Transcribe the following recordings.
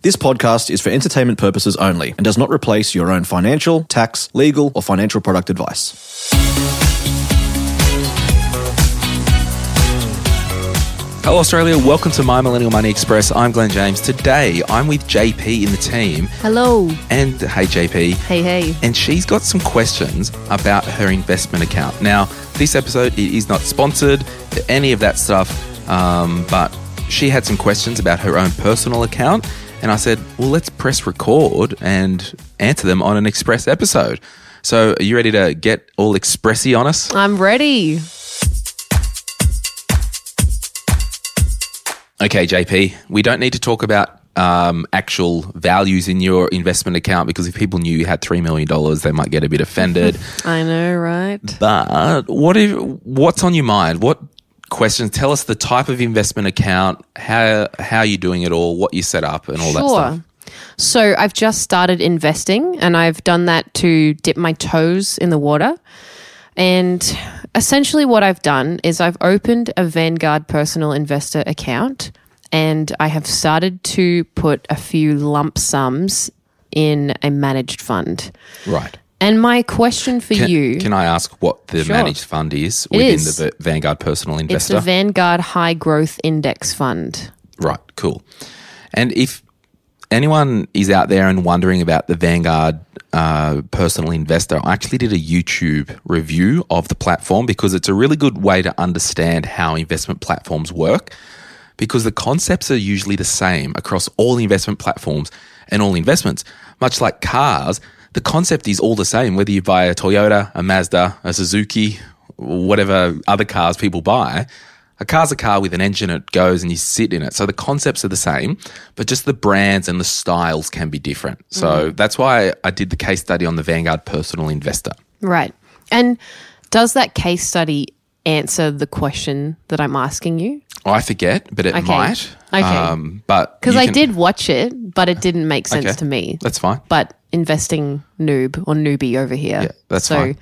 This podcast is for entertainment purposes only and does not replace your own financial, tax, legal, or financial product advice. Hello, Australia. Welcome to My Millennial Money Express. I'm Glen James. Today, I'm with JP in the team. Hello. And hey, JP. Hey, hey. And she's got some questions about her investment account. Now, this episode it is not sponsored, any of that stuff, um, but she had some questions about her own personal account. And I said, well, let's press record and answer them on an Express episode. So, are you ready to get all expressy on us? I'm ready. Okay, JP, we don't need to talk about um, actual values in your investment account because if people knew you had $3 million, they might get a bit offended. I know, right? but what if, what's on your mind? What questions? Tell us the type of investment account, how, how you're doing it all, what you set up, and all that stuff. So I've just started investing and I've done that to dip my toes in the water. And essentially, what I've done is I've opened a Vanguard personal investor account and I have started to put a few lump sums in a managed fund. Right. And my question for Can, you can I ask what the Sure. managed fund is It within is. the Vanguard Personal Investor? it's the Vanguard High Growth Index Fund. Right, cool. And if anyone is out there and wondering about the Vanguard uh, personal investor, I actually did a YouTube review of the platform because it's a really good way to understand how investment platforms work. Because the concepts are usually the same across all investment platforms and all investments. Much like cars, the concept is all the same, whether you buy a Toyota, a Mazda, a Suzuki, whatever other cars people buy. A car's a car with an engine, it goes and you sit in it. So the concepts are the same, but just the brands and the styles can be different. So mm-hmm. that's why I did the case study on the Vanguard Personal Investor. Right. And does that case study answer the question that I'm asking you? I forget, but it Okay. might. Okay. Um, but Because I can- did watch it, but it didn't make sense Okay. to me. That's fine. But investing noob or newbie over here. Yeah, that's so fine.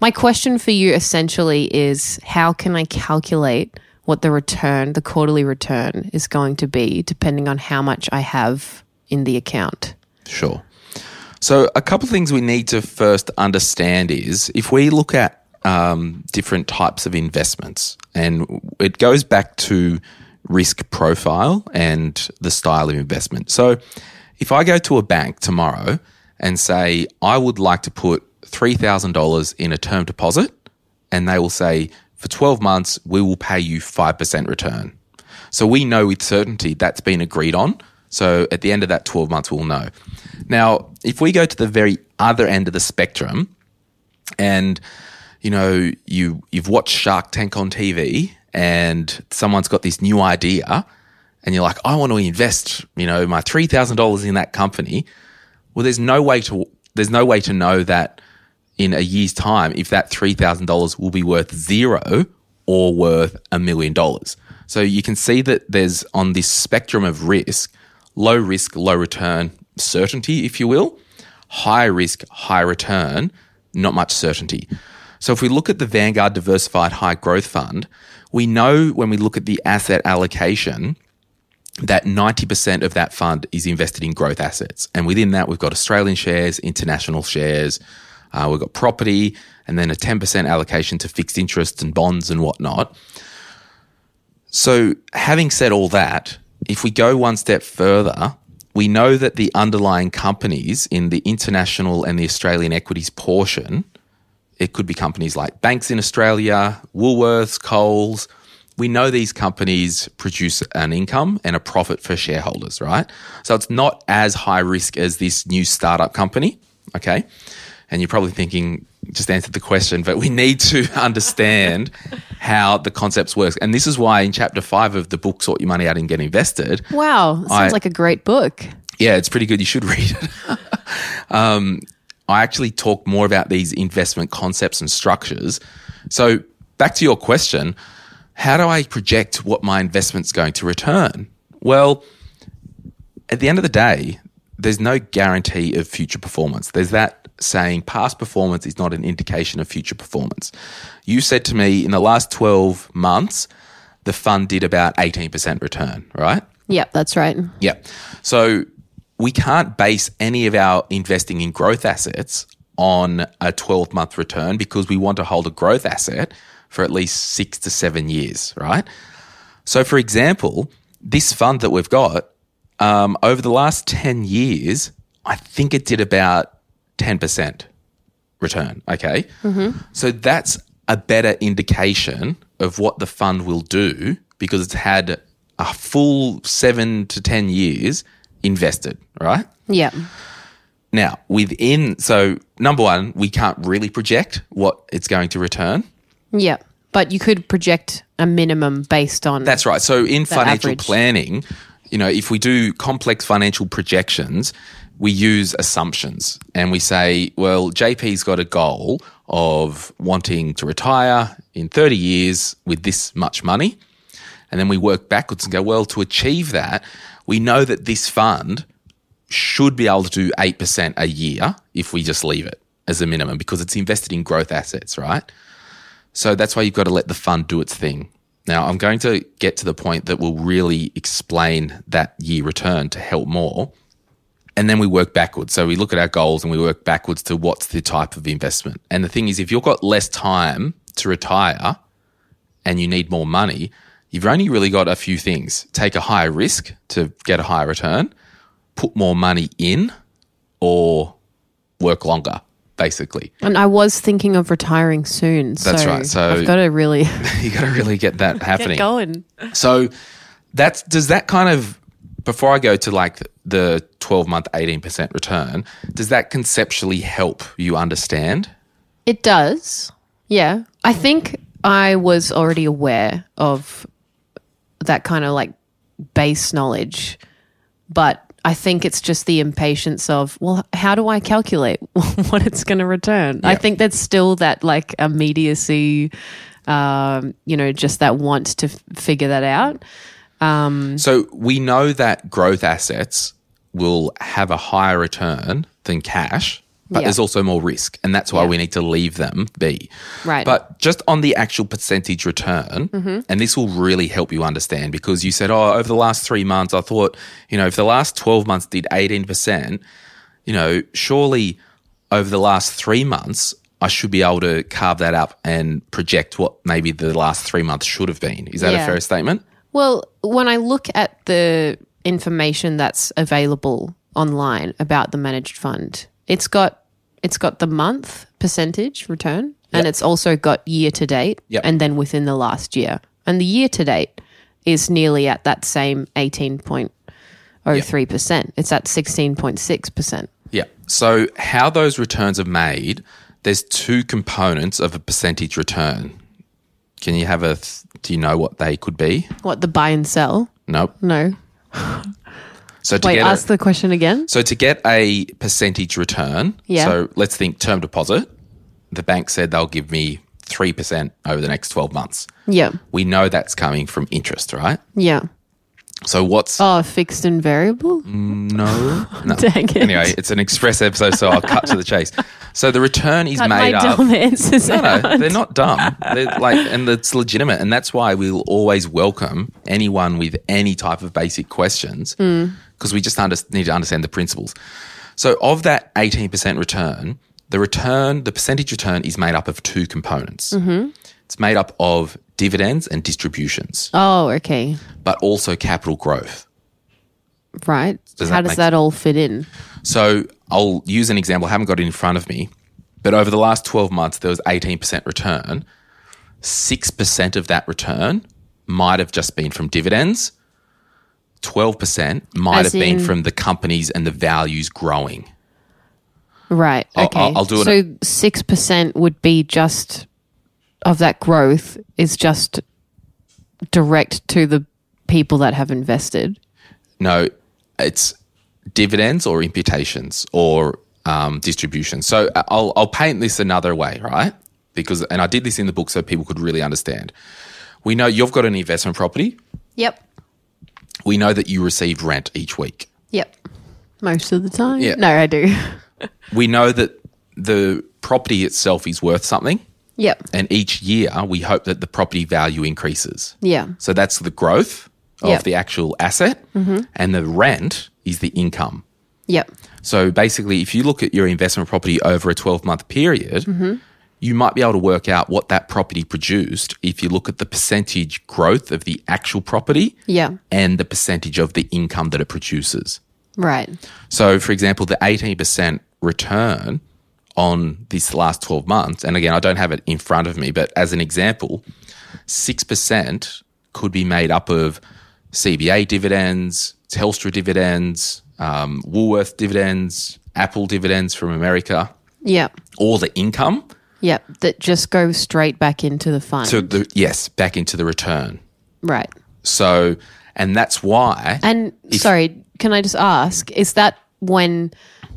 my question for you essentially is how can I calculate what the return, the quarterly return is going to be depending on how much I have in the account? Sure. So, a couple of things we need to first understand is if we look at um, different types of investments, and it goes back to risk profile and the style of investment. So, if I go to a bank tomorrow and say, I would like to put $3,000 in a term deposit, and they will say, for 12 months, we will pay you 5% return. So we know with certainty that's been agreed on. So at the end of that 12 months, we'll know. Now, if we go to the very other end of the spectrum and you know, you you've watched Shark Tank on TV and someone's got this new idea and you're like, I want to invest, you know, my $3,000 in that company. Well, there's no way to there's no way to know that in a year's time if that $3,000 will be worth zero or worth a million dollars. So you can see that there's on this spectrum of risk, low risk, low return certainty, if you will, high risk, high return, not much certainty. So if we look at the Vanguard Diversified High Growth Fund, we know when we look at the asset allocation that 90% of that fund is invested in growth assets. And within that, we've got Australian shares, international shares, uh, we've got property, and then a 10% allocation to fixed interest and bonds and whatnot. So, having said all that, if we go one step further, we know that the underlying companies in the international and the Australian equities portion, it could be companies like banks in Australia, Woolworths, Coles. We know these companies produce an income and a profit for shareholders, right? So it's not as high risk as this new startup company. Okay. And you're probably thinking, just answered the question, but we need to understand how the concepts work. And this is why in chapter five of the book, Sort Your Money Out and Get Invested, Wow, sounds I- like a great book. yeah, it's pretty good. You should read it. um, I actually talk more about these investment concepts and structures. So, back to your question how do I project what my investment's going to return? Well, at the end of the day, there's no guarantee of future performance. There's that saying past performance is not an indication of future performance. You said to me in the last 12 months, the fund did about 18% return, right? Yep, that's right. Yeah. So we can't base any of our investing in growth assets on a 12 month return because we want to hold a growth asset for at least six to seven years, right? So, for example, this fund that we've got, um, over the last 10 years, I think it did about 10% return. Okay. So that's a better indication of what the fund will do because it's had a full seven to 10 years invested, right? Yeah. Now, within, so number one, we can't really project what it's going to return. Yeah. But you could project a minimum based on That's right. So in financial average. planning, you know, if we do complex financial projections, we use assumptions and we say, well, JP's got a goal of wanting to retire in 30 years with this much money. And then we work backwards and go, well, to achieve that, we know that this fund should be able to do 8% a year if we just leave it as a minimum because it's invested in growth assets, right? So that's why you've got to let the fund do its thing. Now, I'm going to get to the point that will really explain that year return to help more. And then we work backwards. So we look at our goals and we work backwards to what's the type of investment. And the thing is, if you've got less time to retire and you need more money, you've only really got a few things take a higher risk to get a higher return, put more money in, or work longer, basically. And I was thinking of retiring soon. That's so right. So- I've got to really you got to really get that happening. get going. So that's does that kind of before I go to like the 12 month 18% return, does that conceptually help you understand? It does. Yeah. I think I was already aware of that kind of like base knowledge, but I think it's just the impatience of, well, how do I calculate what it's going to return? I think that's still that like immediacy, um, you know, just that want to f- figure that out. So we know that growth assets will have a higher return than cash, but Yeah. there's also more risk, and that's why we need to leave them be. Right. But just on the actual percentage return, mm-hmm. and this will really help you understand because you said, oh, over the last three months, I thought, you know, if the last 12 months did 18%, you know, surely over the last three months, I should be able to carve that up and project what maybe the last three months should have been. Is that a fair statement? Well, when I look at the information that's available online about the managed fund, it's got it's got the month percentage return and Yep. it's also got year to date Yep. and then within the last year. And the year to date is nearly at that same 18.03%. It's at 16.6%. Yeah. So how those returns are made, there's two components of a percentage return. Can you have a? Th- do you know what they could be? What the buy and sell? Nope. No. So to Wait, get ask a, the question again. so to get a percentage return. Yeah. So let's think term deposit. The bank said they'll give me three percent over the next twelve months. Yeah. We know that's coming from interest, right? Yeah. So what's Oh, fixed and variable? no? no. Dang it. Anyway, it's an express episode, so I'll cut to the chase. So the return is Cut made my up. dumb answers No, out. no, they're not dumb. They're like, and it's legitimate, and that's why we'll always welcome anyone with any type of basic questions hmm. because we just under, need to understand the principles. So, of that eighteen percent return, the return, the percentage return, is made up of two components. Mm-hmm. It's made up of dividends and distributions, Oh, okay. but also capital growth. Right. Does How that does make that all fit in? So I'll use an example. I haven't got it in front of me, but over the last 12 months, there was 18% return. 6% of that return might have just been from dividends. 12% might As have been in- from the companies and the values growing. Right. I'll- Okay. I'll- I'll do it- So six percent would be just of that growth is just direct to the people that have invested. No, it's dividends or imputations or um, distributions. So uh, I'll, I'll paint this another way, right? Because, and I did this in the book so people could really understand. We know you've got an investment property. Yep. We know that you receive rent each week. Yep. Most of the time. Yeah. No, I do. We know that the property itself is worth something. Yep. And each year we hope that the property value increases. Yeah. So that's the growth of Yep. the actual asset. And the rent is the income. Yep. So basically, if you look at your investment property over a 12 month period, Mm-hmm. you might be able to work out what that property produced if you look at the percentage growth of the actual property Yeah. and the percentage of the income that it produces. Right. So, for example, the 18% return on this last 12 months, and again, I don't have it in front of me, but as an example, 6% could be made up of CBA dividends, Telstra dividends, um, Woolworth dividends, Apple dividends from America, Yep. all the income Yep. That just goes straight back into the fund. to the, yes, back into the return. right. So, and that's why. And sorry, can I just ask, is that when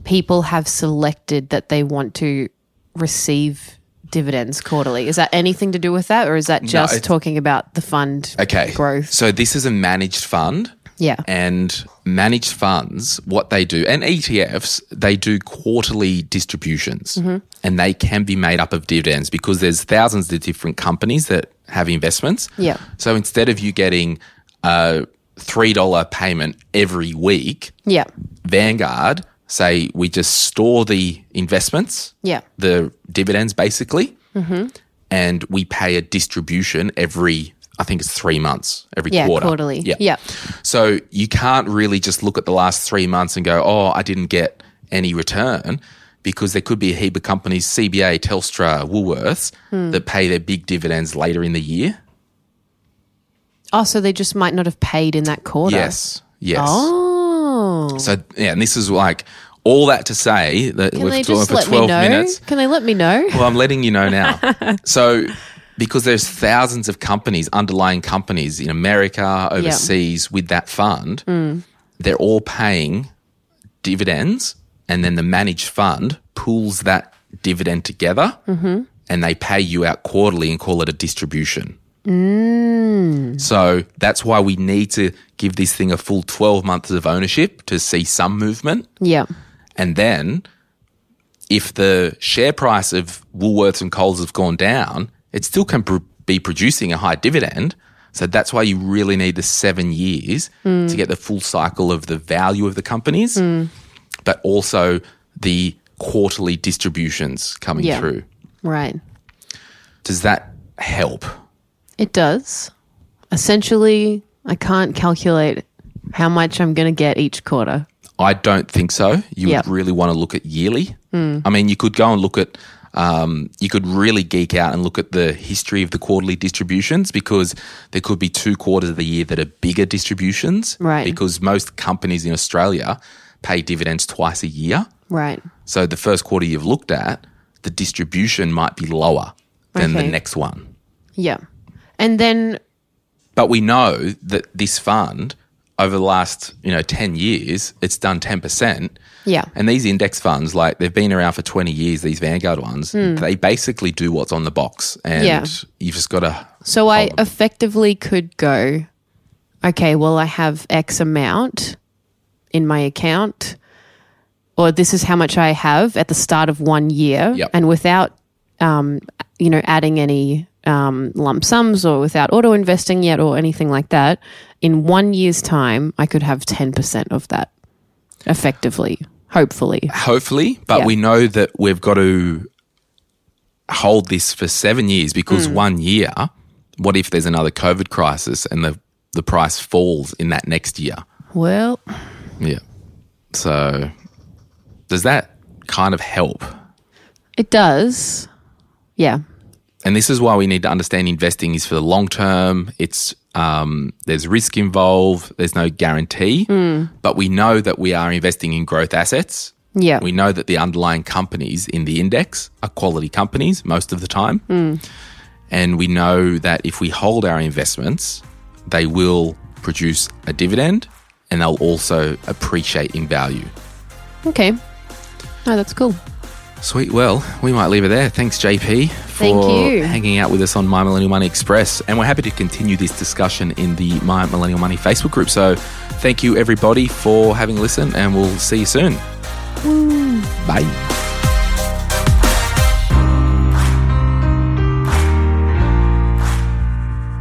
people have selected that they want to receive dividends quarterly? Is that anything to do with that or is that just it's- talking about the fund Okay. growth? So this is a managed fund. Yeah. And managed funds, what they do, and ETFs, they do quarterly distributions Mm-hmm. and they can be made up of dividends because there's thousands of different companies that have investments. Yeah. So instead of you getting a $3 payment every week, Yeah. Vanguard say we just store the investments, Yeah. the dividends basically, and we pay a distribution every, I think it's three months, every Yeah, quarter. quarterly. Yeah. Yeah. So you can't really just look at the last three months and go, oh, I didn't get any return because there could be a heap of companies, CBA, Telstra, Woolworths, Hmm. that pay their big dividends later in the year. Oh, so they just might not have paid in that quarter. Yes. Yes. Oh. So, yeah, and this is like all that to say that Can we've they just for let 12 me know? minutes. Can they let me know? Well, I'm letting you know now. so, because there's thousands of companies, underlying companies in America, overseas with that fund, Mm. they're all paying dividends, and then the managed fund pools that dividend together Mm-hmm. and they pay you out quarterly and call it a distribution. Mm. So that's why we need to give this thing a full 12 months of ownership to see some movement. Yeah. And then if the share price of Woolworths and Coles have gone down, it still can pr- be producing a high dividend. So that's why you really need the seven years Hmm. to get the full cycle of the value of the companies, but also the quarterly distributions coming Yeah. through. Right. Does that help? It does. Essentially, I can't calculate how much I'm going to get each quarter. I don't think so. You Yep. would really want to look at yearly. I mean, you could go and look at, um, you could really geek out and look at the history of the quarterly distributions because there could be two quarters of the year that are bigger distributions. Right. Because most companies in Australia pay dividends twice a year. Right. So the first quarter you've looked at, the distribution might be lower than the next one. Yeah. And then, But we know that this fund over the last, you know, 10 years, it's done 10%. yeah. And these index funds, like they've been around for 20 years, these Vanguard ones, they basically do what's on the box. And. Yeah. you've just got to. So I effectively could go, okay, well, I have X amount in my account, or this is how much I have at the start of one year. Yep. And without, um, you know, adding any um, lump sums or without auto investing yet or anything like that, in one year's time, I could have 10% of that effectively, hopefully. Hopefully, but Yeah. we know that we've got to hold this for seven years because Hmm. one year, what if there's another COVID crisis and the, the price falls in that next year? Well, Yeah. So does that kind of help? it does. Yeah. And this is why we need to understand investing is for the long term. It's um, there's risk involved. There's no guarantee, but we know that we are investing in growth assets, Yeah. We know that the underlying companies in the index are quality companies most of the time. And we know that if we hold our investments, they will produce a dividend and they'll also appreciate in value. Okay. No, that's cool. Sweet. Well, we might leave it there. Thanks, JP, for Thank hanging out with us on My Millennial Money Express. And we're happy to continue this discussion in the My Millennial Money Facebook group. So thank you, everybody, for having listened, and we'll see you soon. Bye.